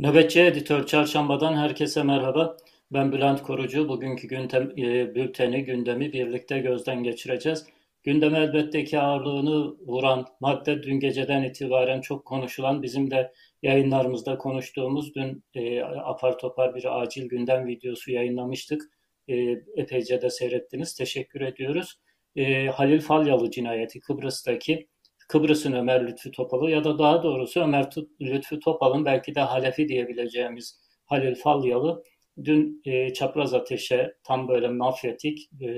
Nöbetçi Editör Çarşamba'dan herkese merhaba. Ben Bülent Korucu. Bugünkü gündem, e, bülteni, gündemi birlikte gözden geçireceğiz. Gündeme elbette ki ağırlığını vuran madde dün geceden itibaren çok konuşulan, bizim de yayınlarımızda konuştuğumuz dün e, apar topar bir acil gündem videosu yayınlamıştık. E, epeyce de seyrettiniz. Teşekkür ediyoruz. E, Halil Falyalı cinayeti Kıbrıs'taki Kıbrıs'ın Ömer Lütfü Topal'ı ya da daha doğrusu Ömer Lütfü Topal'ın belki de halefi diyebileceğimiz Halil Falyalı dün e, çapraz ateşe tam böyle mafyatik, e,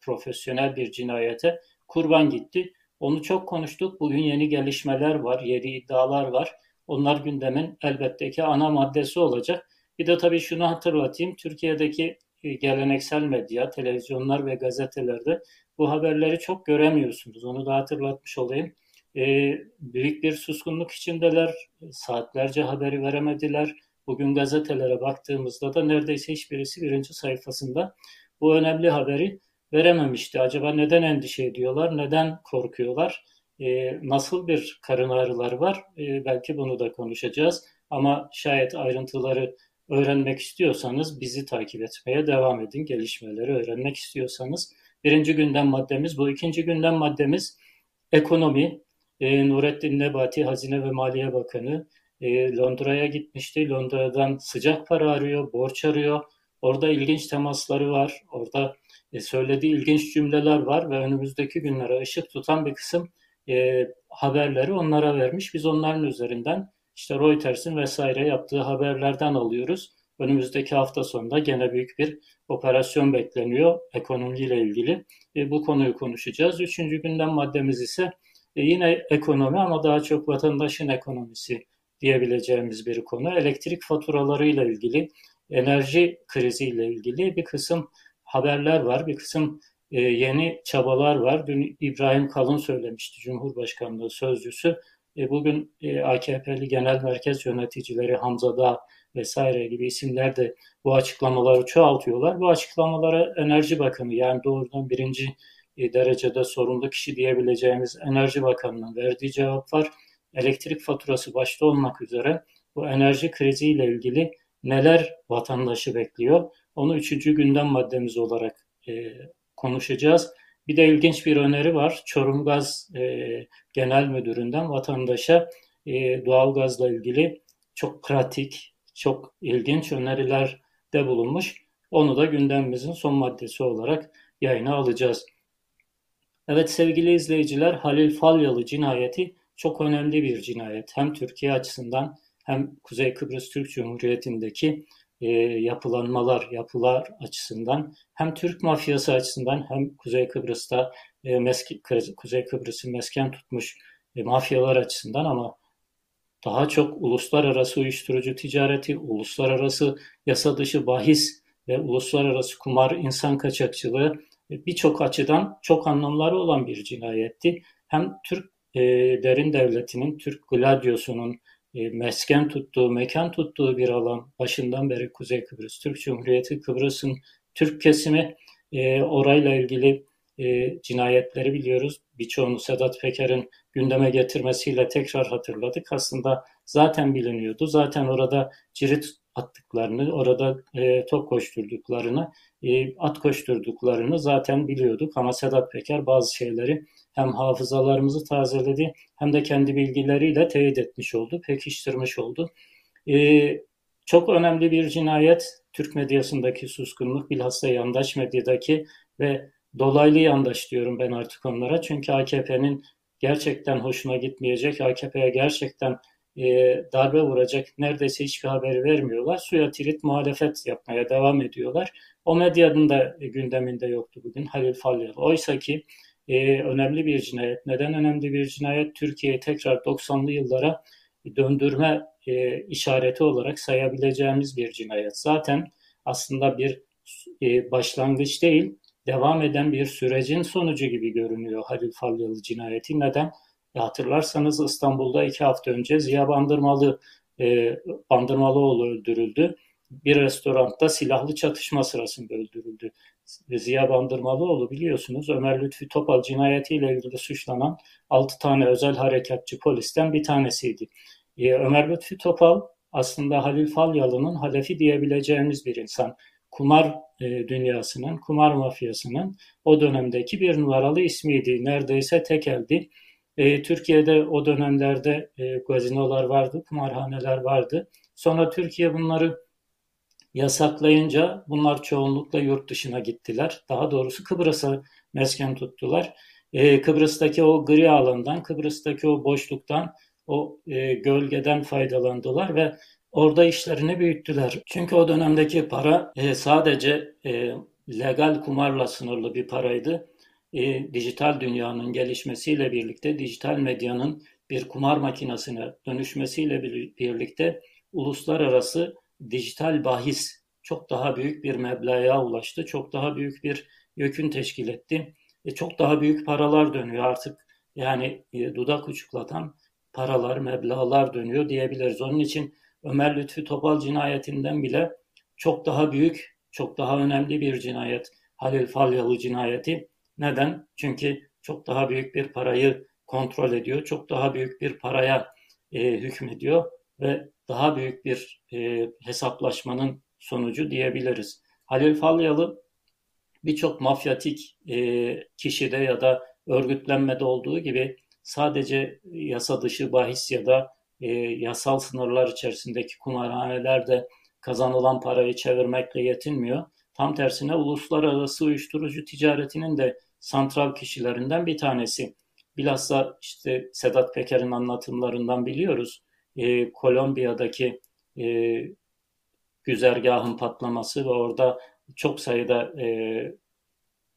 profesyonel bir cinayete kurban gitti. Onu çok konuştuk. Bugün yeni gelişmeler var, yeni iddialar var. Onlar gündemin elbette ki ana maddesi olacak. Bir de tabii şunu hatırlatayım. Türkiye'deki e, geleneksel medya, televizyonlar ve gazetelerde bu haberleri çok göremiyorsunuz. Onu da hatırlatmış olayım e, büyük bir suskunluk içindeler. Saatlerce haberi veremediler. Bugün gazetelere baktığımızda da neredeyse hiçbirisi birinci sayfasında bu önemli haberi verememişti. Acaba neden endişe ediyorlar, neden korkuyorlar, e, nasıl bir karın ağrıları var? E, belki bunu da konuşacağız. Ama şayet ayrıntıları öğrenmek istiyorsanız bizi takip etmeye devam edin. Gelişmeleri öğrenmek istiyorsanız. Birinci gündem maddemiz bu. ikinci gündem maddemiz ekonomi. E, Nurettin Nebati Hazine ve Maliye Bakanı e, Londra'ya gitmişti. Londra'dan sıcak para arıyor, borç arıyor. Orada ilginç temasları var. Orada e, söylediği ilginç cümleler var ve önümüzdeki günlere ışık tutan bir kısım e, haberleri onlara vermiş. Biz onların üzerinden işte Reuters'in vesaire yaptığı haberlerden alıyoruz. Önümüzdeki hafta sonunda gene büyük bir operasyon bekleniyor ekonomiyle ilgili. E, bu konuyu konuşacağız. Üçüncü gündem maddemiz ise e yine ekonomi ama daha çok vatandaşın ekonomisi diyebileceğimiz bir konu. Elektrik faturalarıyla ilgili, enerji kriziyle ilgili bir kısım haberler var, bir kısım e, yeni çabalar var. Dün İbrahim Kalın söylemişti, Cumhurbaşkanlığı sözcüsü. E, bugün e, AKP'li genel merkez yöneticileri Hamza Dağ vesaire gibi isimler de bu açıklamaları çoğaltıyorlar. Bu açıklamalara Enerji Bakanı yani doğrudan birinci derecede sorumlu kişi diyebileceğimiz Enerji Bakanı'nın verdiği cevap var. Elektrik faturası başta olmak üzere bu enerji kriziyle ilgili neler vatandaşı bekliyor? Onu üçüncü gündem maddemiz olarak e, konuşacağız. Bir de ilginç bir öneri var. Çorum Gaz e, Genel Müdürü'nden vatandaşa e, doğalgazla ilgili çok pratik, çok ilginç öneriler de bulunmuş. Onu da gündemimizin son maddesi olarak yayına alacağız. Evet sevgili izleyiciler Halil Falyalı cinayeti çok önemli bir cinayet. Hem Türkiye açısından hem Kuzey Kıbrıs Türk Cumhuriyeti'ndeki e, yapılanmalar, yapılar açısından hem Türk mafyası açısından hem Kuzey Kıbrıs'ta e, meski, Kuzey Kıbrıs'ı mesken tutmuş e, mafyalar açısından ama daha çok uluslararası uyuşturucu ticareti, uluslararası yasa dışı bahis ve uluslararası kumar, insan kaçakçılığı birçok açıdan çok anlamları olan bir cinayetti. Hem Türk e, derin devletinin, Türk Gladyosu'nun e, mesken tuttuğu, mekan tuttuğu bir alan başından beri Kuzey Kıbrıs, Türk Cumhuriyeti Kıbrıs'ın Türk kesimi e, orayla ilgili e, cinayetleri biliyoruz. Birçoğunu Sedat Peker'in gündeme getirmesiyle tekrar hatırladık. Aslında zaten biliniyordu. Zaten orada cirit attıklarını, orada e, top koşturduklarını, e, at koşturduklarını zaten biliyorduk. Ama Sedat Peker bazı şeyleri hem hafızalarımızı tazeledi hem de kendi bilgileriyle teyit etmiş oldu, pekiştirmiş oldu. E, çok önemli bir cinayet Türk medyasındaki suskunluk, bilhassa yandaş medyadaki ve dolaylı yandaş diyorum ben artık onlara. Çünkü AKP'nin gerçekten hoşuna gitmeyecek, AKP'ye gerçekten e, darbe vuracak neredeyse hiçbir haberi vermiyorlar. Suya tirit muhalefet yapmaya devam ediyorlar. O medyanın da gündeminde yoktu bugün Halil Falyalı. Oysa ki e, önemli bir cinayet. Neden önemli bir cinayet? Türkiye'yi tekrar 90'lı yıllara döndürme e, işareti olarak sayabileceğimiz bir cinayet. Zaten aslında bir e, başlangıç değil, devam eden bir sürecin sonucu gibi görünüyor Halil Falyalı cinayeti. Neden? E hatırlarsanız İstanbul'da iki hafta önce Ziya Bandırmalı e, Bandırmalıoğlu öldürüldü. Bir restoranda silahlı çatışma sırasında öldürüldü. Ziya Bandırmalıoğlu biliyorsunuz Ömer Lütfi Topal cinayetiyle ilgili suçlanan 6 tane özel harekatçı polisten bir tanesiydi. E, Ömer Lütfi Topal aslında Halil Falyalı'nın halefi diyebileceğimiz bir insan. Kumar e, dünyasının, kumar mafyasının o dönemdeki bir numaralı ismiydi. Neredeyse tekeldi. E, Türkiye'de o dönemlerde e, gazinolar vardı, kumarhaneler vardı. Sonra Türkiye bunları yasaklayınca bunlar çoğunlukla yurt dışına gittiler. Daha doğrusu Kıbrıs'a mesken tuttular. E, Kıbrıs'taki o gri alandan, Kıbrıs'taki o boşluktan, o e, gölgeden faydalandılar ve orada işlerini büyüttüler. Çünkü o dönemdeki para e, sadece e, legal kumarla sınırlı bir paraydı. E, dijital dünyanın gelişmesiyle birlikte, dijital medyanın bir kumar makinesine dönüşmesiyle birlikte uluslararası dijital bahis çok daha büyük bir meblağa ulaştı. Çok daha büyük bir yükün teşkil etti. E, çok daha büyük paralar dönüyor artık. Yani e, dudak uçuklatan paralar, meblağlar dönüyor diyebiliriz. Onun için Ömer Lütfü Topal cinayetinden bile çok daha büyük, çok daha önemli bir cinayet. Halil Falyalı cinayeti. Neden? Çünkü çok daha büyük bir parayı kontrol ediyor. Çok daha büyük bir paraya e, hükmediyor ve daha büyük bir e, hesaplaşmanın sonucu diyebiliriz. Halil Falyalı birçok mafyatik e, kişide ya da örgütlenmede olduğu gibi sadece yasa dışı bahis ya da e, yasal sınırlar içerisindeki kumarhanelerde kazanılan parayı çevirmekle yetinmiyor. Tam tersine uluslararası uyuşturucu ticaretinin de santral kişilerinden bir tanesi. Bilhassa işte Sedat Peker'in anlatımlarından biliyoruz. E, Kolombiya'daki e, güzergahın patlaması ve orada çok sayıda e,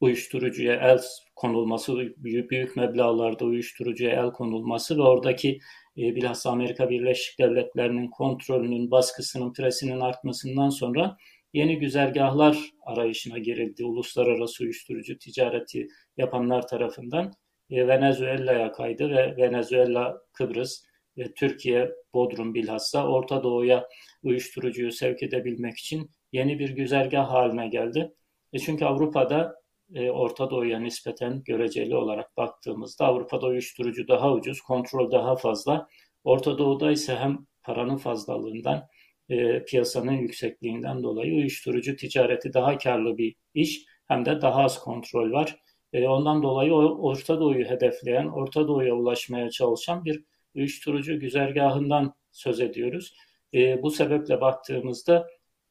uyuşturucuya el konulması, büyük, büyük meblağlarda uyuşturucuya el konulması ve oradaki e, bilhassa Amerika Birleşik Devletleri'nin kontrolünün, baskısının, presinin artmasından sonra yeni güzergahlar arayışına girildi. Uluslararası uyuşturucu ticareti yapanlar tarafından e, Venezuela'ya kaydı ve Venezuela, Kıbrıs ve Türkiye, Bodrum bilhassa Orta Doğu'ya uyuşturucuyu sevk edebilmek için yeni bir güzergah haline geldi. E çünkü Avrupa'da e, Orta Doğu'ya nispeten göreceli olarak baktığımızda Avrupa'da uyuşturucu daha ucuz, kontrol daha fazla. Orta Doğu'da ise hem paranın fazlalığından, e, piyasanın yüksekliğinden dolayı uyuşturucu ticareti daha karlı bir iş hem de daha az kontrol var. E, ondan dolayı Orta Doğu'yu hedefleyen, Orta Doğu'ya ulaşmaya çalışan bir uyuşturucu güzergahından söz ediyoruz. E, bu sebeple baktığımızda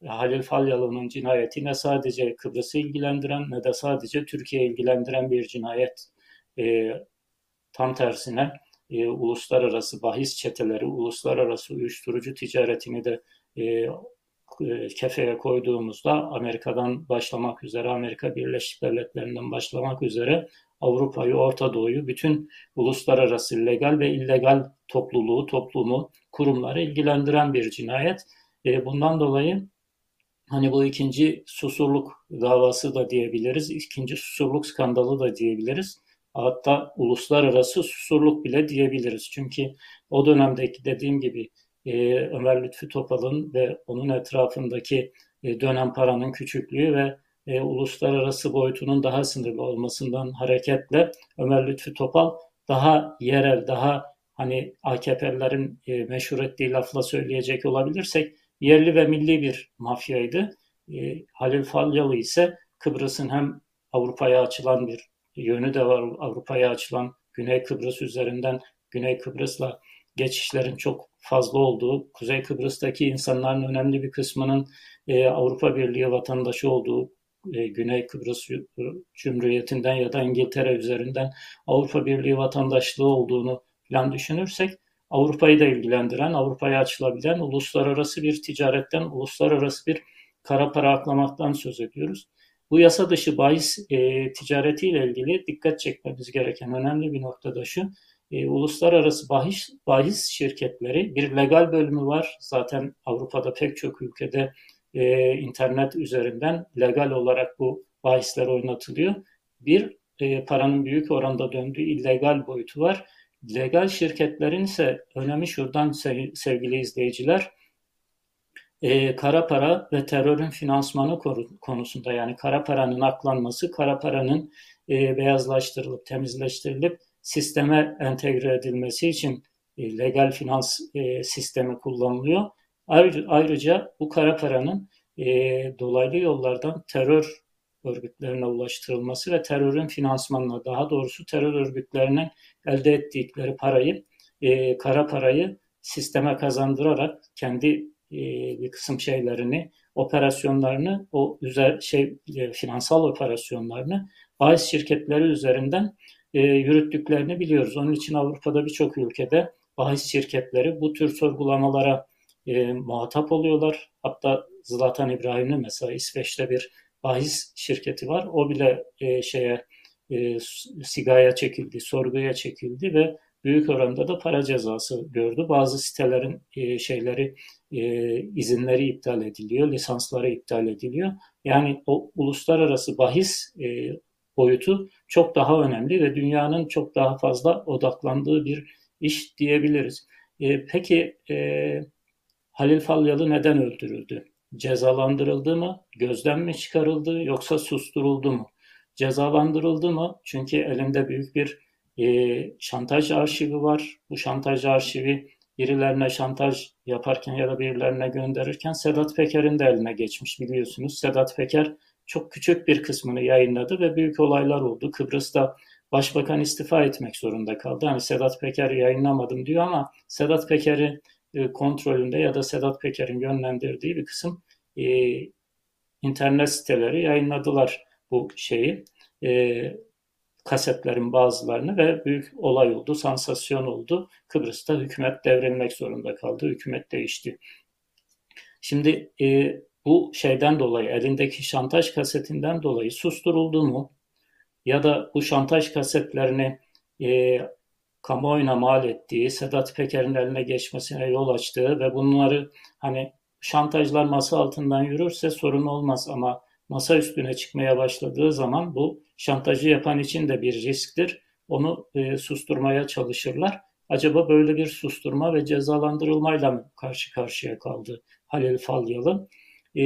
Halil Falyalı'nın cinayeti ne sadece Kıbrıs'ı ilgilendiren ne de sadece Türkiye ilgilendiren bir cinayet. E, tam tersine e, uluslararası bahis çeteleri, uluslararası uyuşturucu ticaretini de e, e, kefeye koyduğumuzda Amerika'dan başlamak üzere, Amerika Birleşik Devletleri'nden başlamak üzere Avrupa'yı, Orta Doğu'yu, bütün uluslararası legal ve illegal topluluğu, toplumu, kurumları ilgilendiren bir cinayet. E, bundan dolayı Hani bu ikinci susurluk davası da diyebiliriz, ikinci susurluk skandalı da diyebiliriz. Hatta uluslararası susurluk bile diyebiliriz. Çünkü o dönemdeki dediğim gibi e, Ömer Lütfü Topal'ın ve onun etrafındaki e, dönem paranın küçüklüğü ve e, uluslararası boyutunun daha sınırlı olmasından hareketle Ömer Lütfü Topal daha yerel, daha hani AKP'lerin e, meşhur ettiği lafla söyleyecek olabilirsek yerli ve milli bir mafyaydı. E, Halil Falyalı ise Kıbrıs'ın hem Avrupa'ya açılan bir yönü de var. Avrupa'ya açılan Güney Kıbrıs üzerinden Güney Kıbrıs'la geçişlerin çok fazla olduğu, Kuzey Kıbrıs'taki insanların önemli bir kısmının e, Avrupa Birliği vatandaşı olduğu, e, Güney Kıbrıs Cumhuriyeti'nden ya da İngiltere üzerinden Avrupa Birliği vatandaşlığı olduğunu falan düşünürsek Avrupa'yı da ilgilendiren, Avrupa'ya açılabilen uluslararası bir ticaretten, uluslararası bir kara para aklamaktan söz ediyoruz. Bu yasa dışı bahis e, ticaretiyle ilgili dikkat çekmemiz gereken önemli bir noktada şu. E, uluslararası bahis, bahis şirketleri bir legal bölümü var. Zaten Avrupa'da pek çok ülkede e, internet üzerinden legal olarak bu bahisler oynatılıyor. Bir e, paranın büyük oranda döndüğü illegal boyutu var Legal şirketlerin ise önemi şuradan sevgili izleyiciler, e, kara para ve terörün finansmanı konusunda yani kara paranın aklanması, kara paranın e, beyazlaştırılıp temizleştirilip sisteme entegre edilmesi için e, legal finans e, sistemi kullanılıyor. Ayrıca bu kara paranın e, dolaylı yollardan terör örgütlerine ulaştırılması ve terörün finansmanına daha doğrusu terör örgütlerinin elde ettikleri parayı e, kara parayı sisteme kazandırarak kendi e, bir kısım şeylerini operasyonlarını o üzer şey e, finansal operasyonlarını bahis şirketleri üzerinden e, yürüttüklerini biliyoruz. Onun için Avrupa'da birçok ülkede bahis şirketleri bu tür sorgulamalara e, muhatap oluyorlar. Hatta Zlatan İbrahim'in mesela İsveç'te bir bahis şirketi var. O bile e, şeye e, sigaya çekildi, sorguya çekildi ve büyük oranda da para cezası gördü. Bazı sitelerin e, şeyleri e, izinleri iptal ediliyor, lisansları iptal ediliyor. Yani o uluslararası bahis e, boyutu çok daha önemli ve dünyanın çok daha fazla odaklandığı bir iş diyebiliriz. E, peki e, Halil Falyalı neden öldürüldü? Cezalandırıldı mı? Gözden mi çıkarıldı yoksa susturuldu mu? Cezalandırıldı mı? Çünkü elinde büyük bir e, şantaj arşivi var. Bu şantaj arşivi birilerine şantaj yaparken ya da birilerine gönderirken Sedat Peker'in de eline geçmiş biliyorsunuz. Sedat Peker çok küçük bir kısmını yayınladı ve büyük olaylar oldu. Kıbrıs'ta başbakan istifa etmek zorunda kaldı. Hani Sedat Peker yayınlamadım diyor ama Sedat Peker'i e, kontrolünde ya da Sedat Peker'in yönlendirdiği bir kısım e, internet siteleri yayınladılar bu şeyi. E, kasetlerin bazılarını ve büyük olay oldu, sansasyon oldu. Kıbrıs'ta hükümet devrilmek zorunda kaldı, hükümet değişti. Şimdi e, bu şeyden dolayı, elindeki şantaj kasetinden dolayı susturuldu mu? Ya da bu şantaj kasetlerini e, kamuoyuna mal ettiği, Sedat Peker'in eline geçmesine yol açtığı ve bunları hani şantajlar masa altından yürürse sorun olmaz ama masa üstüne çıkmaya başladığı zaman bu şantajı yapan için de bir risktir. Onu e, susturmaya çalışırlar. Acaba böyle bir susturma ve cezalandırılmayla mı karşı karşıya kaldı Halil Falyalı? E,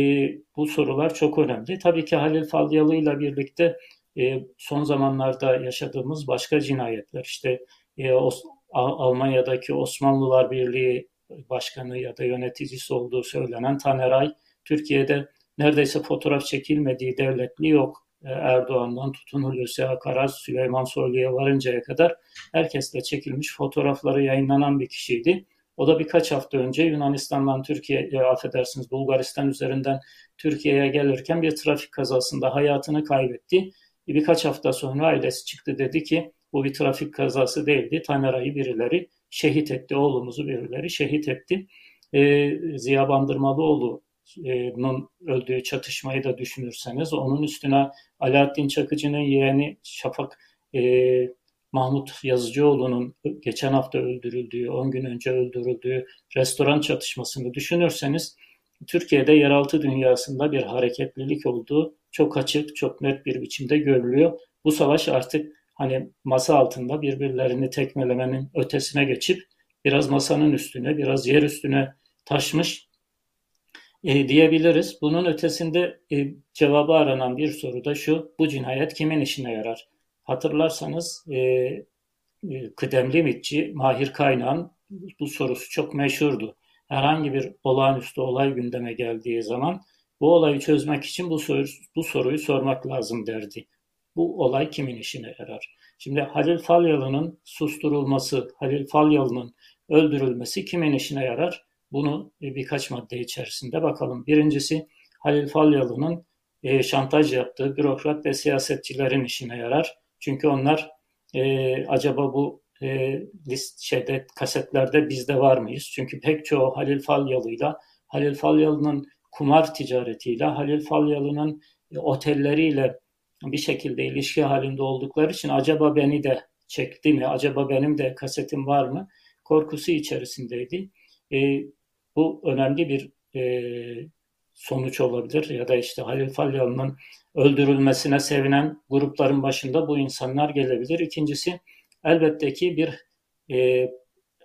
bu sorular çok önemli. Tabii ki Halil Falyalı ile birlikte e, son zamanlarda yaşadığımız başka cinayetler, işte e, Os Almanya'daki Osmanlılar Birliği başkanı ya da yöneticisi olduğu söylenen Taneray, Türkiye'de neredeyse fotoğraf çekilmediği devletli yok. E, Erdoğan'dan tutun Hulusi Akar, Süleyman Soylu'ya varıncaya kadar herkesle çekilmiş fotoğrafları yayınlanan bir kişiydi. O da birkaç hafta önce Yunanistan'dan Türkiye, e, affedersiniz Bulgaristan üzerinden Türkiye'ye gelirken bir trafik kazasında hayatını kaybetti. Birkaç hafta sonra ailesi çıktı dedi ki bu bir trafik kazası değildi. Tanera'yı birileri şehit etti. Oğlumuzu birileri şehit etti. E, Ziya Bandırmalıoğlu'nun öldüğü çatışmayı da düşünürseniz onun üstüne Alaaddin Çakıcı'nın yeğeni Şafak e, Mahmut Yazıcıoğlu'nun geçen hafta öldürüldüğü, 10 gün önce öldürüldüğü restoran çatışmasını düşünürseniz Türkiye'de yeraltı dünyasında bir hareketlilik olduğu çok açık, çok net bir biçimde görülüyor. Bu savaş artık hani masa altında birbirlerini tekmelemenin ötesine geçip biraz masanın üstüne, biraz yer üstüne taşmış e, diyebiliriz. Bunun ötesinde e, cevabı aranan bir soru da şu, bu cinayet kimin işine yarar? Hatırlarsanız e, e, kıdemli mitçi Mahir Kaynağ'ın bu sorusu çok meşhurdu. Herhangi bir olağanüstü olay gündeme geldiği zaman bu olayı çözmek için bu, soru, bu soruyu sormak lazım derdi bu olay kimin işine yarar? Şimdi Halil Falyalı'nın susturulması, Halil Falyalı'nın öldürülmesi kimin işine yarar? Bunu birkaç madde içerisinde bakalım. Birincisi Halil Falyalı'nın e, şantaj yaptığı bürokrat ve siyasetçilerin işine yarar. Çünkü onlar e, acaba bu e, list şeyde kasetlerde bizde var mıyız? Çünkü pek çoğu Halil Falyalı'yla, Halil Falyalı'nın kumar ticaretiyle, Halil Falyalı'nın e, otelleriyle bir şekilde ilişki halinde oldukları için acaba beni de çekti mi, acaba benim de kasetim var mı korkusu içerisindeydi. E, bu önemli bir e, sonuç olabilir ya da işte Halil Falyalı'nın öldürülmesine sevinen grupların başında bu insanlar gelebilir. İkincisi elbette ki bir e,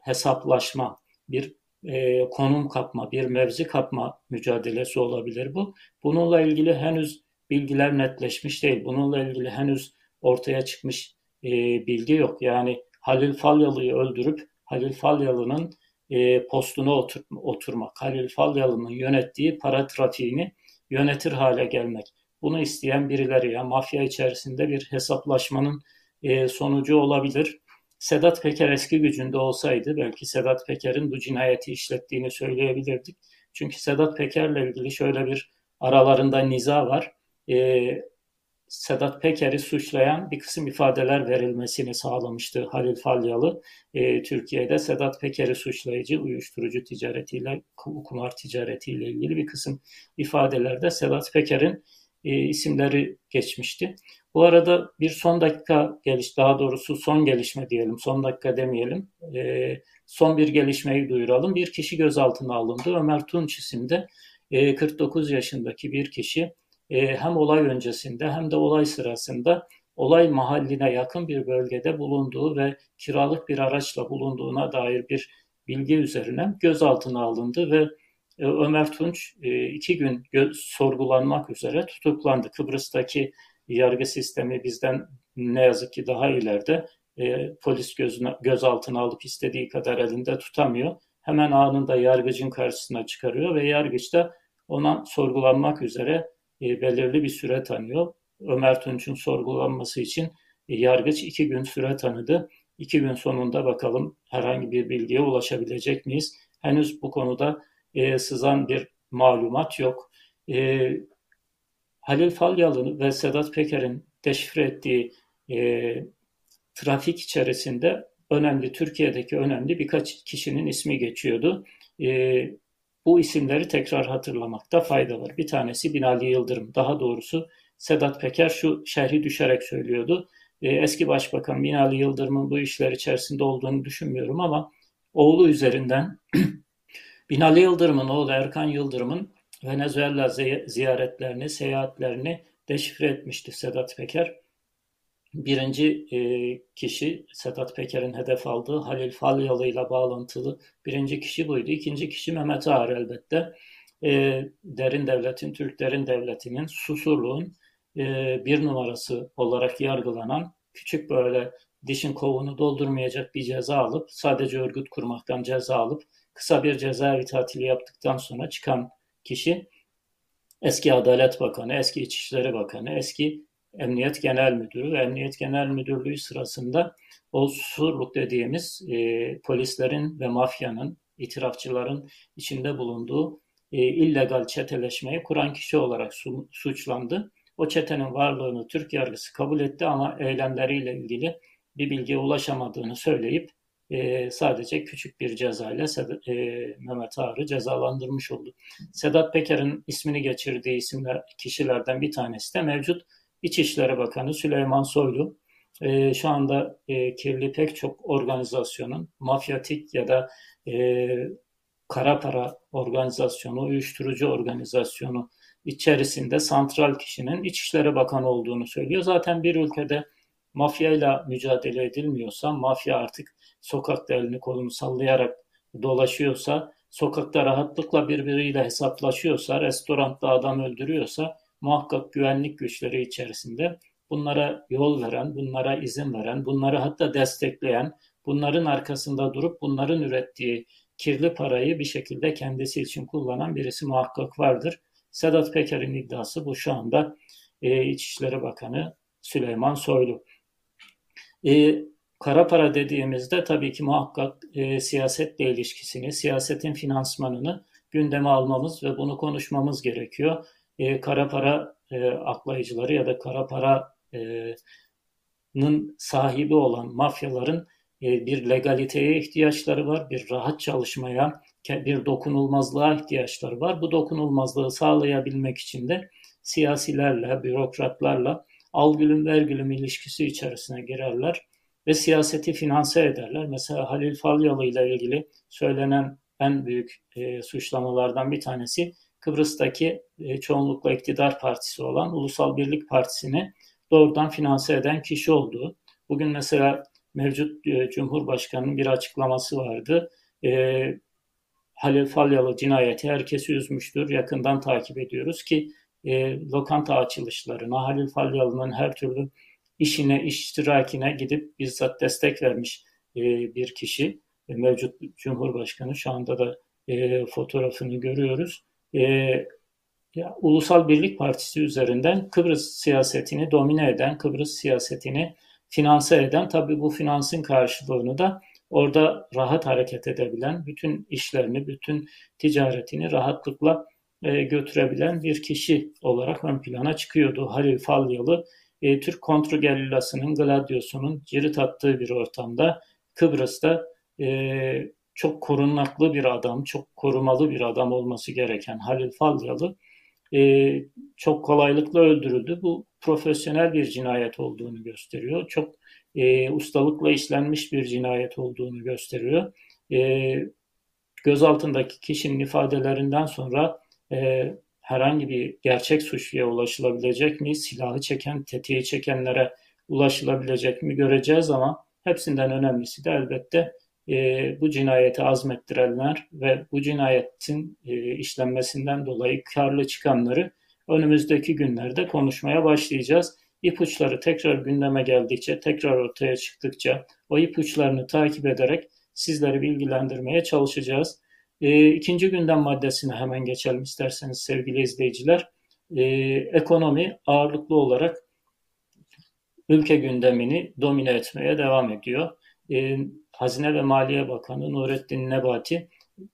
hesaplaşma, bir e, konum kapma, bir mevzi kapma mücadelesi olabilir bu. Bununla ilgili henüz bilgiler netleşmiş değil. Bununla ilgili henüz ortaya çıkmış e, bilgi yok. Yani Halil Falyalı'yı öldürüp Halil Falyalı'nın e, postuna otur, oturmak, Halil Falyalı'nın yönettiği para trafiğini yönetir hale gelmek. Bunu isteyen birileri ya mafya içerisinde bir hesaplaşmanın e, sonucu olabilir. Sedat Peker eski gücünde olsaydı belki Sedat Peker'in bu cinayeti işlettiğini söyleyebilirdik. Çünkü Sedat Peker'le ilgili şöyle bir aralarında niza var. E, Sedat Peker'i suçlayan bir kısım ifadeler verilmesini sağlamıştı Halil Falyalı. E, Türkiye'de Sedat Peker'i suçlayıcı uyuşturucu ticaretiyle, kumar ticaretiyle ilgili bir kısım ifadelerde Sedat Peker'in e, isimleri geçmişti. Bu arada bir son dakika geliş, daha doğrusu son gelişme diyelim, son dakika demeyelim. E, son bir gelişmeyi duyuralım. Bir kişi gözaltına alındı. Ömer Tunç isimde e, 49 yaşındaki bir kişi e, hem olay öncesinde hem de olay sırasında olay mahalline yakın bir bölgede bulunduğu ve kiralık bir araçla bulunduğuna dair bir bilgi üzerine gözaltına alındı ve e, Ömer Tunç e, iki gün sorgulanmak üzere tutuklandı. Kıbrıs'taki yargı sistemi bizden ne yazık ki daha ileride. E, polis gözüne, gözaltına alıp istediği kadar elinde tutamıyor. Hemen anında yargıcın karşısına çıkarıyor ve yargıç da ona sorgulanmak üzere belirli bir süre tanıyor. Ömer Tunç'un sorgulanması için e, yargıç iki gün süre tanıdı. İki gün sonunda bakalım herhangi bir bilgiye ulaşabilecek miyiz? Henüz bu konuda e, sızan bir malumat yok. E, Halil Falyalı ve Sedat Peker'in deşifre ettiği e, trafik içerisinde önemli, Türkiye'deki önemli birkaç kişinin ismi geçiyordu. E, bu isimleri tekrar hatırlamakta fayda var. Bir tanesi Binali Yıldırım. Daha doğrusu Sedat Peker şu şerhi düşerek söylüyordu. E, eski Başbakan Binali Yıldırım'ın bu işler içerisinde olduğunu düşünmüyorum ama oğlu üzerinden Binali Yıldırım'ın oğlu Erkan Yıldırım'ın Venezuela ziyaretlerini, seyahatlerini deşifre etmişti Sedat Peker. Birinci e, kişi Sedat Peker'in hedef aldığı Halil Falyalı ile bağlantılı birinci kişi buydu. İkinci kişi Mehmet Ağar elbette. E, derin devletin, Türk derin devletinin Susurluğun e, bir numarası olarak yargılanan küçük böyle dişin kovunu doldurmayacak bir ceza alıp sadece örgüt kurmaktan ceza alıp kısa bir cezaevi tatili yaptıktan sonra çıkan kişi eski Adalet Bakanı, eski İçişleri Bakanı, eski Emniyet Genel Müdürü ve Emniyet Genel Müdürlüğü sırasında o Surluk dediğimiz e, polislerin ve mafyanın, itirafçıların içinde bulunduğu e, illegal çeteleşmeyi kuran kişi olarak su, suçlandı. O çetenin varlığını Türk yargısı kabul etti ama eylemleriyle ilgili bir bilgiye ulaşamadığını söyleyip e, sadece küçük bir cezayla e, Mehmet Ağar'ı cezalandırmış oldu. Sedat Peker'in ismini geçirdiği isimler kişilerden bir tanesi de mevcut İçişleri Bakanı Süleyman Soylu. E, şu anda e, kirli pek çok organizasyonun mafyatik ya da e, kara para organizasyonu, uyuşturucu organizasyonu içerisinde santral kişinin İçişleri Bakanı olduğunu söylüyor. Zaten bir ülkede mafyayla mücadele edilmiyorsa, mafya artık sokakta elini kolunu sallayarak dolaşıyorsa, sokakta rahatlıkla birbiriyle hesaplaşıyorsa, restoranda adam öldürüyorsa muhakkak güvenlik güçleri içerisinde bunlara yol veren, bunlara izin veren, bunları hatta destekleyen, bunların arkasında durup bunların ürettiği kirli parayı bir şekilde kendisi için kullanan birisi muhakkak vardır. Sedat Peker'in iddiası bu şu anda e, İçişleri Bakanı Süleyman Soylu. E, kara para dediğimizde tabii ki muhakkak e, siyasetle ilişkisini, siyasetin finansmanını gündeme almamız ve bunu konuşmamız gerekiyor. E, kara para e, aklayıcıları ya da kara paranın sahibi olan mafyaların e, bir legaliteye ihtiyaçları var, bir rahat çalışmaya, bir dokunulmazlığa ihtiyaçları var. Bu dokunulmazlığı sağlayabilmek için de siyasilerle, bürokratlarla algülüm vergülüm ilişkisi içerisine girerler ve siyaseti finanse ederler. Mesela Halil Falyalı ile ilgili söylenen en büyük e, suçlamalardan bir tanesi Kıbrıs'taki e, çoğunlukla iktidar partisi olan Ulusal Birlik Partisi'ni doğrudan finanse eden kişi olduğu. Bugün mesela mevcut e, Cumhurbaşkanı'nın bir açıklaması vardı. E, Halil Falyalı cinayeti herkesi üzmüştür. Yakından takip ediyoruz ki e, lokanta açılışlarına, Halil Falyalı'nın her türlü işine, iştirakine gidip bizzat destek vermiş e, bir kişi. e, mevcut Cumhurbaşkanı şu anda da e, fotoğrafını görüyoruz. E, ya, Ulusal Birlik Partisi üzerinden Kıbrıs siyasetini domine eden, Kıbrıs siyasetini finanse eden, tabii bu finansın karşılığını da orada rahat hareket edebilen, bütün işlerini, bütün ticaretini rahatlıkla e, götürebilen bir kişi olarak ön plana çıkıyordu. Halil Falyalı, e, Türk kontrgerrillasının, Gladiosu'nun cirit attığı bir ortamda Kıbrıs'ta e, çok korunaklı bir adam, çok korumalı bir adam olması gereken Halil Falyalı e, çok kolaylıkla öldürüldü. Bu profesyonel bir cinayet olduğunu gösteriyor. Çok e, ustalıkla işlenmiş bir cinayet olduğunu gösteriyor. E, gözaltındaki kişinin ifadelerinden sonra e, herhangi bir gerçek suçluya ulaşılabilecek mi? Silahı çeken, tetiği çekenlere ulaşılabilecek mi göreceğiz ama hepsinden önemlisi de elbette e, bu cinayeti azmettirenler ve bu cinayetin e, işlenmesinden dolayı karlı çıkanları önümüzdeki günlerde konuşmaya başlayacağız. İpuçları tekrar gündeme geldikçe, tekrar ortaya çıktıkça o ipuçlarını takip ederek sizleri bilgilendirmeye çalışacağız. E, ikinci gündem maddesine hemen geçelim isterseniz sevgili izleyiciler. E, ekonomi ağırlıklı olarak ülke gündemini domine etmeye devam ediyor. E, Hazine ve Maliye Bakanı Nurettin Nebati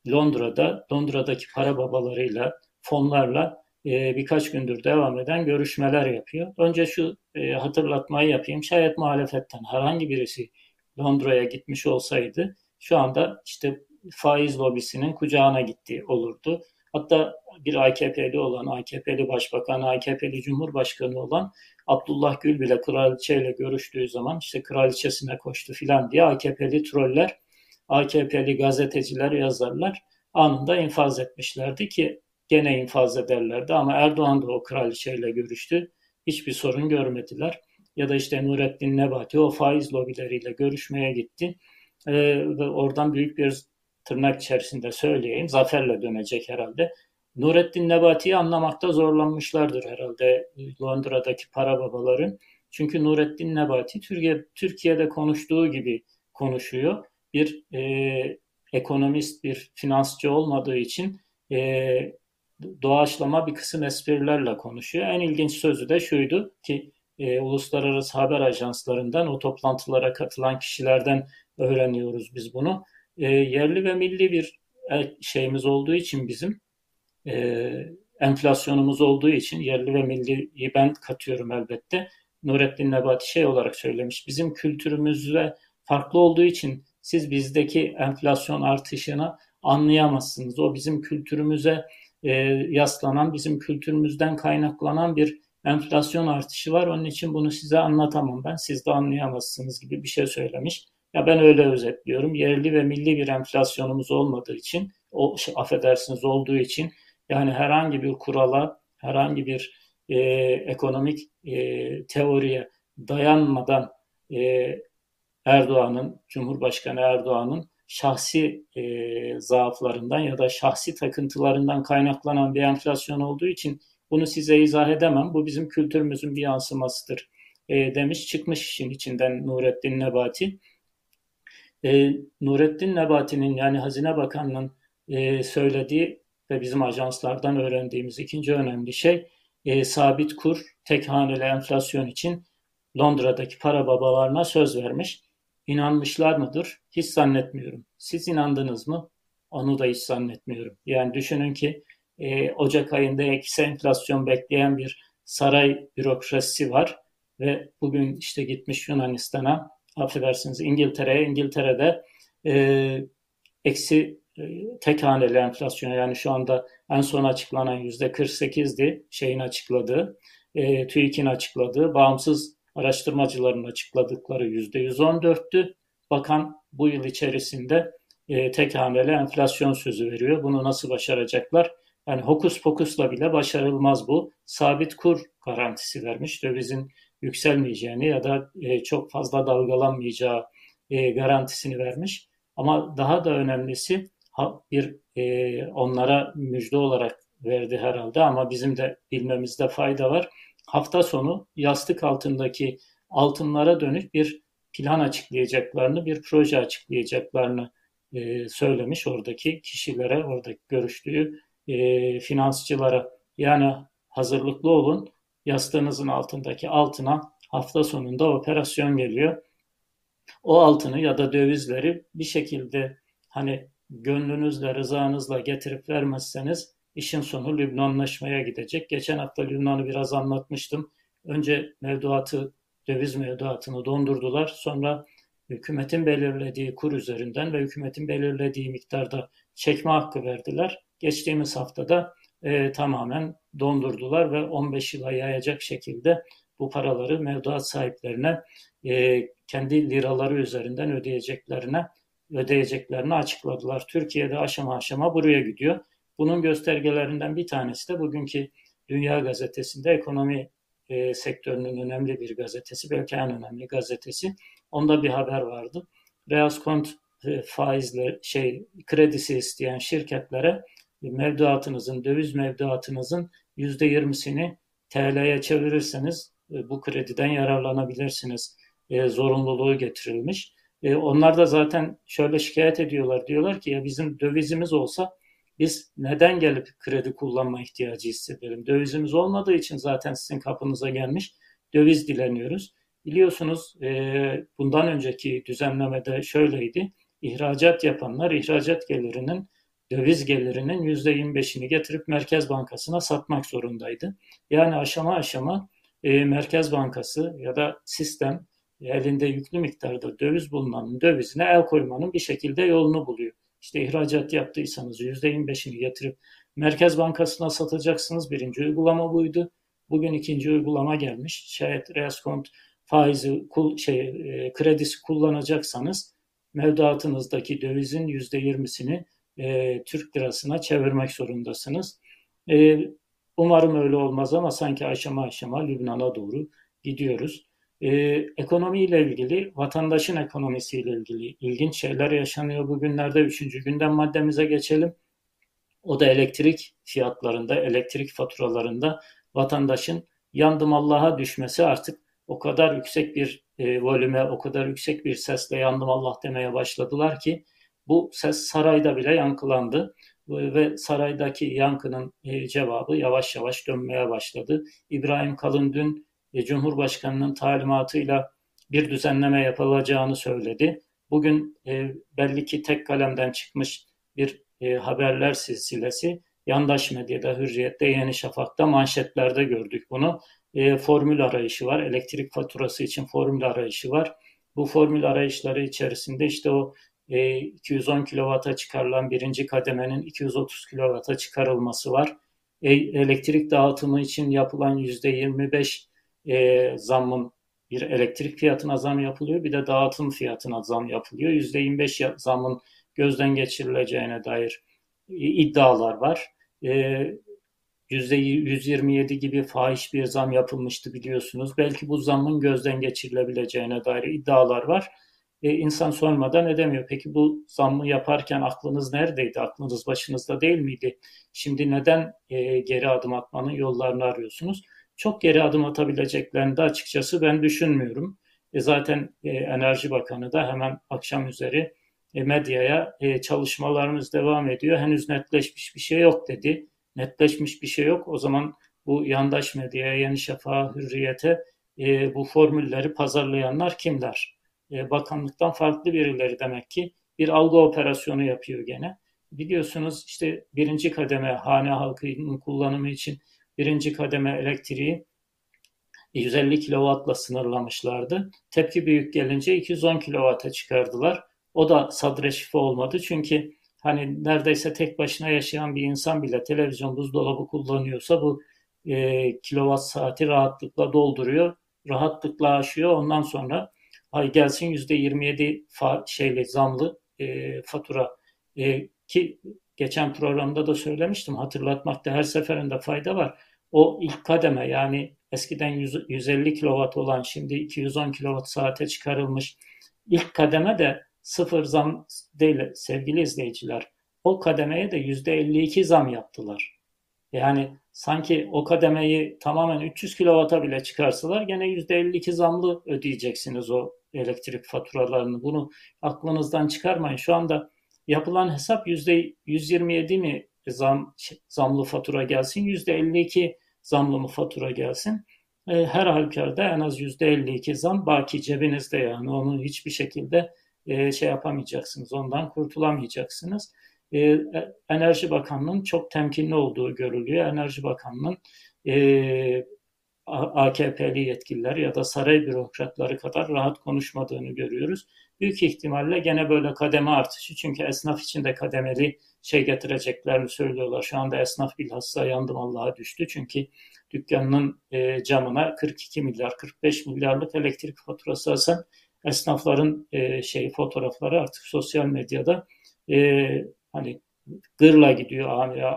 Londra'da, Londra'daki para babalarıyla, fonlarla e, birkaç gündür devam eden görüşmeler yapıyor. Önce şu e, hatırlatmayı yapayım. Şayet muhalefetten herhangi birisi Londra'ya gitmiş olsaydı şu anda işte faiz lobisinin kucağına gittiği olurdu. Hatta bir AKP'li olan, AKP'li başbakan, AKP'li cumhurbaşkanı olan Abdullah Gül bile kraliçeyle görüştüğü zaman işte kraliçesine koştu filan diye AKP'li troller, AKP'li gazeteciler, yazarlar anında infaz etmişlerdi ki gene infaz ederlerdi ama Erdoğan da o kraliçeyle görüştü. Hiçbir sorun görmediler. Ya da işte Nurettin Nebati o faiz lobileriyle görüşmeye gitti. Ee, ve oradan büyük bir tırnak içerisinde söyleyeyim zaferle dönecek herhalde. Nurettin Nebati'yi anlamakta zorlanmışlardır herhalde Londra'daki para babaların. Çünkü Nurettin Nebati Türkiye, Türkiye'de konuştuğu gibi konuşuyor. Bir e, ekonomist, bir finansçı olmadığı için e, doğaçlama bir kısım esprilerle konuşuyor. En ilginç sözü de şuydu ki e, uluslararası haber ajanslarından o toplantılara katılan kişilerden öğreniyoruz biz bunu. E, yerli ve milli bir e, şeyimiz olduğu için bizim e, enflasyonumuz olduğu için yerli ve milliyi ben katıyorum elbette. Nurettin Nebati şey olarak söylemiş. Bizim kültürümüzle farklı olduğu için siz bizdeki enflasyon artışını anlayamazsınız. O bizim kültürümüze e, yaslanan, bizim kültürümüzden kaynaklanan bir enflasyon artışı var. Onun için bunu size anlatamam ben. Siz de anlayamazsınız gibi bir şey söylemiş. Ya ben öyle özetliyorum. Yerli ve milli bir enflasyonumuz olmadığı için, o şey, affedersiniz olduğu için yani herhangi bir kurala, herhangi bir e, ekonomik e, teoriye dayanmadan e, Erdoğan'ın, Cumhurbaşkanı Erdoğan'ın şahsi e, zaaflarından ya da şahsi takıntılarından kaynaklanan bir enflasyon olduğu için bunu size izah edemem. Bu bizim kültürümüzün bir yansımasıdır e, demiş. Çıkmış işin içinden Nurettin Nebati. E, Nurettin Nebati'nin yani Hazine Bakanı'nın e, söylediği ve bizim ajanslardan öğrendiğimiz ikinci önemli şey e, sabit kur, tek haneli enflasyon için Londra'daki para babalarına söz vermiş. İnanmışlar mıdır? Hiç zannetmiyorum. Siz inandınız mı? Onu da hiç zannetmiyorum. Yani düşünün ki e, Ocak ayında eksi enflasyon bekleyen bir saray bürokrasisi var ve bugün işte gitmiş Yunanistan'a, affedersiniz İngiltere'ye, İngiltere'de e, eksi tek haneli enflasyon yani şu anda en son açıklanan yüzde 48'di şeyin açıkladığı, e, TÜİK'in açıkladığı, bağımsız araştırmacıların açıkladıkları yüzde 114'tü. Bakan bu yıl içerisinde e, tek haneli enflasyon sözü veriyor. Bunu nasıl başaracaklar? Yani hokus pokusla bile başarılmaz bu. Sabit kur garantisi vermiş. Dövizin yükselmeyeceğini ya da e, çok fazla dalgalanmayacağı e, garantisini vermiş. Ama daha da önemlisi bir e, onlara müjde olarak verdi herhalde ama bizim de bilmemizde fayda var. Hafta sonu yastık altındaki altınlara dönük bir plan açıklayacaklarını, bir proje açıklayacaklarını e, söylemiş oradaki kişilere, oradaki görüştüğü e, finansçılara. Yani hazırlıklı olun, yastığınızın altındaki altına hafta sonunda operasyon geliyor. O altını ya da dövizleri bir şekilde hani gönlünüzle, rızanızla getirip vermezseniz işin sonu Lübnanlaşmaya gidecek. Geçen hafta Lübnan'ı biraz anlatmıştım. Önce mevduatı, döviz mevduatını dondurdular. Sonra hükümetin belirlediği kur üzerinden ve hükümetin belirlediği miktarda çekme hakkı verdiler. Geçtiğimiz haftada e, tamamen dondurdular ve 15 yıla yayacak şekilde bu paraları mevduat sahiplerine e, kendi liraları üzerinden ödeyeceklerine ödeyeceklerini açıkladılar. Türkiye'de aşama aşama buraya gidiyor. Bunun göstergelerinden bir tanesi de bugünkü Dünya Gazetesi'nde ekonomi e, sektörünün önemli bir gazetesi, belki en önemli gazetesi. Onda bir haber vardı. Beyaz kont e, faizle şey kredisi isteyen şirketlere mevduatınızın, döviz mevduatınızın yüzde yirmisini TL'ye çevirirseniz e, bu krediden yararlanabilirsiniz e, zorunluluğu getirilmiş. E, onlar da zaten şöyle şikayet ediyorlar. Diyorlar ki ya bizim dövizimiz olsa biz neden gelip kredi kullanma ihtiyacı hissedelim? Dövizimiz olmadığı için zaten sizin kapınıza gelmiş döviz dileniyoruz. Biliyorsunuz e, bundan önceki düzenlemede şöyleydi. İhracat yapanlar ihracat gelirinin döviz gelirinin %25'ini getirip Merkez Bankası'na satmak zorundaydı. Yani aşama aşama e, Merkez Bankası ya da sistem elinde yüklü miktarda döviz bulunanın dövizine el koymanın bir şekilde yolunu buluyor. İşte ihracat yaptıysanız %25'ini getirip Merkez Bankası'na satacaksınız. Birinci uygulama buydu. Bugün ikinci uygulama gelmiş. Şayet reskont faizi şey e, kredisi kullanacaksanız mevduatınızdaki dövizin %20'sini e, Türk lirasına çevirmek zorundasınız. E, umarım öyle olmaz ama sanki aşama aşama Lübnan'a doğru gidiyoruz. E, ekonomiyle ilgili, vatandaşın ekonomisiyle ilgili ilginç şeyler yaşanıyor bugünlerde. Üçüncü gündem maddemize geçelim. O da elektrik fiyatlarında, elektrik faturalarında vatandaşın yandım Allah'a düşmesi artık o kadar yüksek bir e, volüme, o kadar yüksek bir sesle yandım Allah demeye başladılar ki bu ses sarayda bile yankılandı ve saraydaki yankının e, cevabı yavaş yavaş dönmeye başladı. İbrahim Kalın dün e, Cumhurbaşkanı'nın talimatıyla bir düzenleme yapılacağını söyledi. Bugün e, belli ki tek kalemden çıkmış bir haberler silsilesi yandaş medyada, Hürriyet'te, Yeni Şafak'ta, manşetlerde gördük bunu. formül arayışı var, elektrik faturası için formül arayışı var. Bu formül arayışları içerisinde işte o 210 kW'a çıkarılan birinci kademenin 230 kW'a çıkarılması var. E, elektrik dağıtımı için yapılan %25 e, zammın bir elektrik fiyatına zam yapılıyor bir de dağıtım fiyatına zam yapılıyor. %25 zamın gözden geçirileceğine dair iddialar var. %127 gibi fahiş bir zam yapılmıştı biliyorsunuz. Belki bu zamın gözden geçirilebileceğine dair iddialar var e, insan sormadan edemiyor. Peki bu zammı yaparken aklınız neredeydi? Aklınız başınızda değil miydi? Şimdi neden e, geri adım atmanın yollarını arıyorsunuz? Çok geri adım atabileceklerini de açıkçası ben düşünmüyorum. E, zaten e, Enerji Bakanı da hemen akşam üzeri e, medyaya e, çalışmalarımız devam ediyor. Henüz netleşmiş bir şey yok dedi. Netleşmiş bir şey yok. O zaman bu yandaş medyaya, Yeni Şafak'a, Hürriyet'e e, bu formülleri pazarlayanlar kimler? E, bakanlıktan farklı birileri demek ki bir algı operasyonu yapıyor gene. Biliyorsunuz işte birinci kademe hane halkının kullanımı için birinci kademe elektriği 150 kW'la sınırlamışlardı. Tepki büyük gelince 210 kW'a çıkardılar. O da sadreşife olmadı çünkü hani neredeyse tek başına yaşayan bir insan bile televizyon buzdolabı kullanıyorsa bu e, kilowatt saati rahatlıkla dolduruyor. Rahatlıkla aşıyor. Ondan sonra ay gelsin yüzde 27 fa şeyle zamlı e, fatura e, ki geçen programda da söylemiştim hatırlatmakta her seferinde fayda var. O ilk kademe yani eskiden 100, 150 kW olan şimdi 210 kW saate çıkarılmış ilk kademe de sıfır zam değil sevgili izleyiciler. O kademeye de yüzde 52 zam yaptılar. Yani sanki o kademeyi tamamen 300 kW'a bile çıkarsalar gene %52 zamlı ödeyeceksiniz o elektrik faturalarını. Bunu aklınızdan çıkarmayın. Şu anda yapılan hesap yüzde 127 mi zam zamlı fatura gelsin, yüzde 52 zamlı mı fatura gelsin. E, her halükarda en az yüzde 52 zam baki cebinizde yani onu hiçbir şekilde e, şey yapamayacaksınız, ondan kurtulamayacaksınız. E, Enerji Bakanlığı'nın çok temkinli olduğu görülüyor. Enerji Bakanlığı'nın e, AKP'li yetkililer ya da saray bürokratları kadar rahat konuşmadığını görüyoruz. Büyük ihtimalle gene böyle kademe artışı çünkü esnaf için de kademeli şey getireceklerini söylüyorlar. Şu anda esnaf bilhassa yandım Allah'a düştü çünkü dükkanının e, camına 42 milyar 45 milyarlık elektrik faturası alsan esnafların e, şey fotoğrafları artık sosyal medyada e, hani gırla gidiyor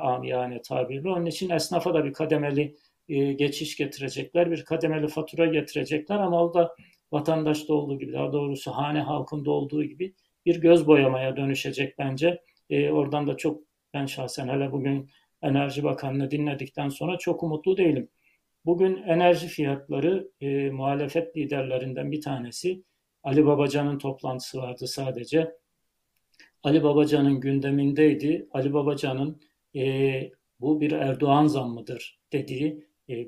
amiyane tabirle. Onun için esnafa da bir kademeli e, geçiş getirecekler, bir kademeli fatura getirecekler ama o da vatandaşta olduğu gibi, daha doğrusu hane halkında olduğu gibi bir göz boyamaya dönüşecek bence. E, oradan da çok ben şahsen hele bugün Enerji Bakanı'nı dinledikten sonra çok umutlu değilim. Bugün enerji fiyatları e, muhalefet liderlerinden bir tanesi Ali Babacan'ın toplantısı vardı sadece. Ali Babacan'ın gündemindeydi. Ali Babacan'ın e, bu bir Erdoğan zammıdır dediği e,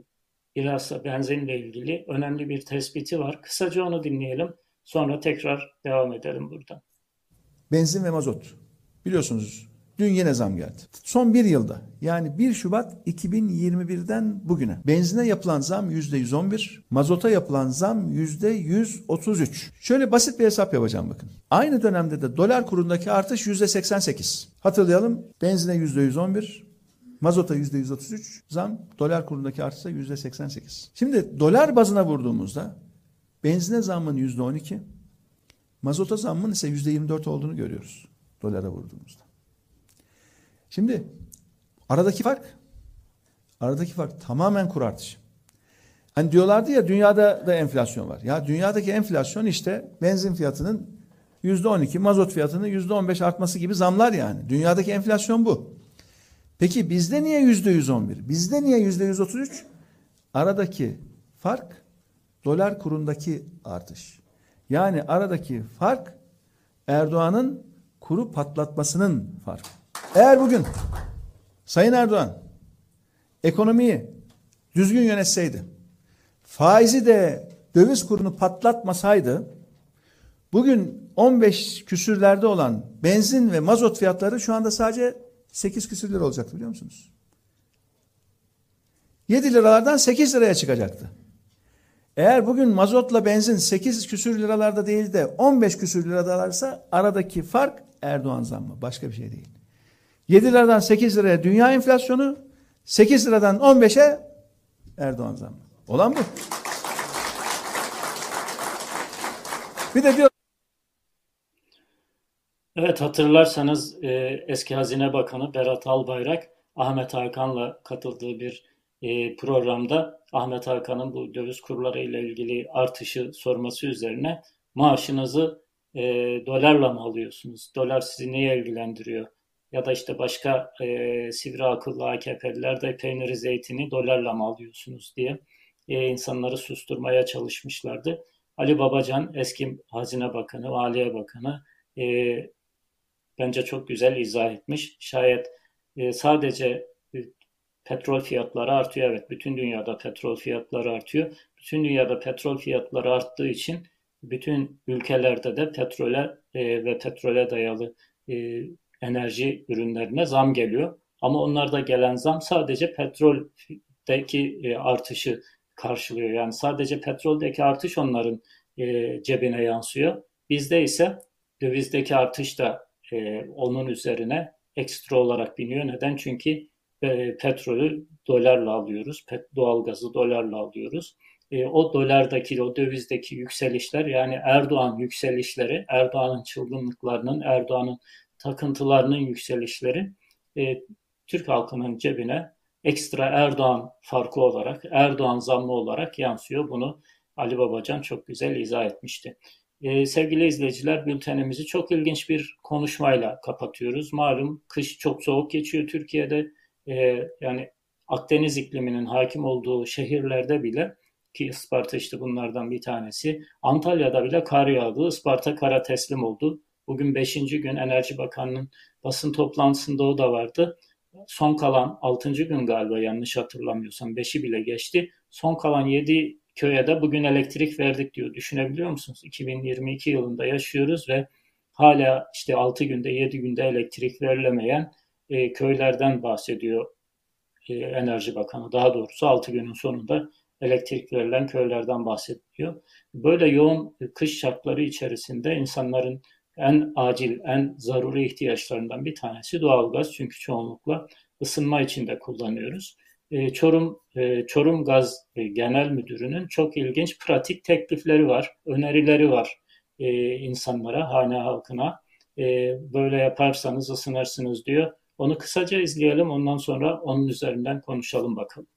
bilhassa benzinle ilgili önemli bir tespiti var. Kısaca onu dinleyelim. Sonra tekrar devam edelim buradan. Benzin ve mazot. Biliyorsunuz dün yine zam geldi. Son bir yılda yani 1 Şubat 2021'den bugüne benzine yapılan zam %111, mazota yapılan zam %133. Şöyle basit bir hesap yapacağım bakın. Aynı dönemde de dolar kurundaki artış %88. Hatırlayalım benzine %111, Mazota %133 zam, dolar kurundaki artışsa %88. Şimdi dolar bazına vurduğumuzda benzine zammın %12, mazota zammın ise %24 olduğunu görüyoruz dolara vurduğumuzda. Şimdi aradaki fark aradaki fark tamamen kur artışı. Hani diyorlardı ya dünyada da enflasyon var. Ya dünyadaki enflasyon işte benzin fiyatının %12, mazot fiyatının %15 artması gibi zamlar yani. Dünyadaki enflasyon bu. Peki bizde niye yüzde yüz on bir? Bizde niye yüzde yüz otuz üç? Aradaki fark dolar kurundaki artış. Yani aradaki fark Erdoğan'ın kuru patlatmasının farkı. Eğer bugün Sayın Erdoğan ekonomiyi düzgün yönetseydi, faizi de döviz kurunu patlatmasaydı, bugün 15 küsürlerde olan benzin ve mazot fiyatları şu anda sadece 8 küsür lira olacaktı biliyor musunuz? 7 liralardan 8 liraya çıkacaktı. Eğer bugün mazotla benzin 8 küsür liralarda değil de 15 küsür liradalarsa aradaki fark Erdoğan zammı. Başka bir şey değil. 7 liradan 8 liraya dünya enflasyonu, 8 liradan 15'e Erdoğan zammı. Olan bu. Bir de diyor Evet hatırlarsanız e, eski Hazine Bakanı Berat Albayrak Ahmet Hakan'la katıldığı bir e, programda Ahmet Hakan'ın bu döviz kurları ile ilgili artışı sorması üzerine maaşınızı e, dolarla mı alıyorsunuz? Dolar sizi neye ilgilendiriyor? Ya da işte başka e, sivri akıllı AKP'liler de peyniri zeytini dolarla mı alıyorsunuz diye e, insanları susturmaya çalışmışlardı. Ali Babacan eski Hazine Bakanı, Maliye Bakanı e, bence çok güzel izah etmiş. Şayet e, sadece e, petrol fiyatları artıyor. Evet bütün dünyada petrol fiyatları artıyor. Bütün dünyada petrol fiyatları arttığı için bütün ülkelerde de petrole e, ve petrole dayalı e, enerji ürünlerine zam geliyor. Ama onlarda gelen zam sadece petroldeki e, artışı karşılıyor. Yani sadece petroldeki artış onların e, cebine yansıyor. Bizde ise dövizdeki artış da e, onun üzerine ekstra olarak biniyor. Neden? Çünkü e, petrolü dolarla alıyoruz. Pet, doğalgazı dolarla alıyoruz. E, o dolardaki, o dövizdeki yükselişler yani Erdoğan yükselişleri, Erdoğan'ın çılgınlıklarının, Erdoğan'ın takıntılarının yükselişleri e, Türk halkının cebine ekstra Erdoğan farkı olarak, Erdoğan zammı olarak yansıyor. Bunu Ali Babacan çok güzel izah etmişti. Ee, sevgili izleyiciler bültenimizi çok ilginç bir konuşmayla kapatıyoruz. Malum kış çok soğuk geçiyor Türkiye'de. Ee, yani Akdeniz ikliminin hakim olduğu şehirlerde bile ki Isparta işte bunlardan bir tanesi. Antalya'da bile kar yağdı. Isparta kara teslim oldu. Bugün 5. gün Enerji Bakanı'nın basın toplantısında o da vardı. Son kalan 6. gün galiba yanlış hatırlamıyorsam 5'i bile geçti. Son kalan 7 köye de bugün elektrik verdik diyor. Düşünebiliyor musunuz? 2022 yılında yaşıyoruz ve hala işte 6 günde 7 günde elektrik verilemeyen e, köylerden bahsediyor e, Enerji Bakanı. Daha doğrusu 6 günün sonunda elektrik verilen köylerden bahsediyor. Böyle yoğun kış şartları içerisinde insanların en acil, en zaruri ihtiyaçlarından bir tanesi doğalgaz. Çünkü çoğunlukla ısınma için de kullanıyoruz. E, Çorum e, Çorum Gaz Genel Müdürü'nün çok ilginç pratik teklifleri var, önerileri var insanlara, hane halkına. Böyle yaparsanız ısınırsınız diyor. Onu kısaca izleyelim, ondan sonra onun üzerinden konuşalım bakalım.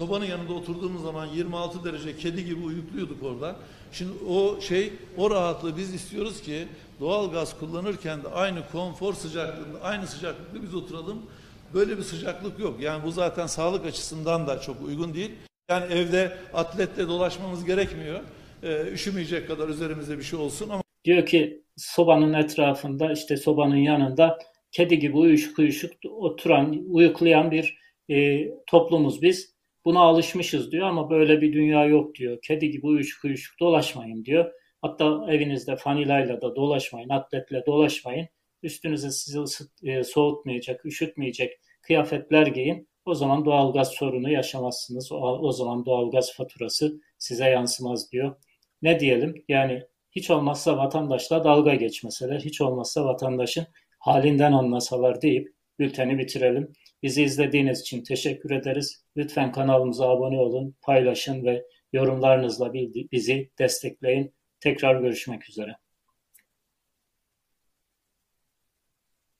Sobanın yanında oturduğumuz zaman 26 derece kedi gibi uyukluyorduk orada. Şimdi o şey, o rahatlığı biz istiyoruz ki doğal gaz kullanırken de aynı konfor sıcaklığında, aynı sıcaklıkta biz oturalım. Böyle bir sıcaklık yok. Yani bu zaten sağlık açısından da çok uygun değil. Yani evde atletle dolaşmamız gerekmiyor. Ee, üşümeyecek kadar üzerimize bir şey olsun ama Diyor ki sobanın etrafında işte sobanın yanında kedi gibi uyuşuk uyuşuk oturan, uyuklayan bir e, toplumuz biz. Buna alışmışız diyor ama böyle bir dünya yok diyor. Kedi gibi uyuşuk uyuşuk dolaşmayın diyor. Hatta evinizde fanilayla da dolaşmayın, atletle dolaşmayın. Üstünüze sizi ısıt, e, soğutmayacak, üşütmeyecek kıyafetler giyin. O zaman doğalgaz sorunu yaşamazsınız. O, o zaman doğalgaz faturası size yansımaz diyor. Ne diyelim? Yani hiç olmazsa vatandaşla dalga geçmeseler, hiç olmazsa vatandaşın halinden anlasalar deyip bülteni bitirelim. Bizi izlediğiniz için teşekkür ederiz. Lütfen kanalımıza abone olun, paylaşın ve yorumlarınızla bizi destekleyin. Tekrar görüşmek üzere.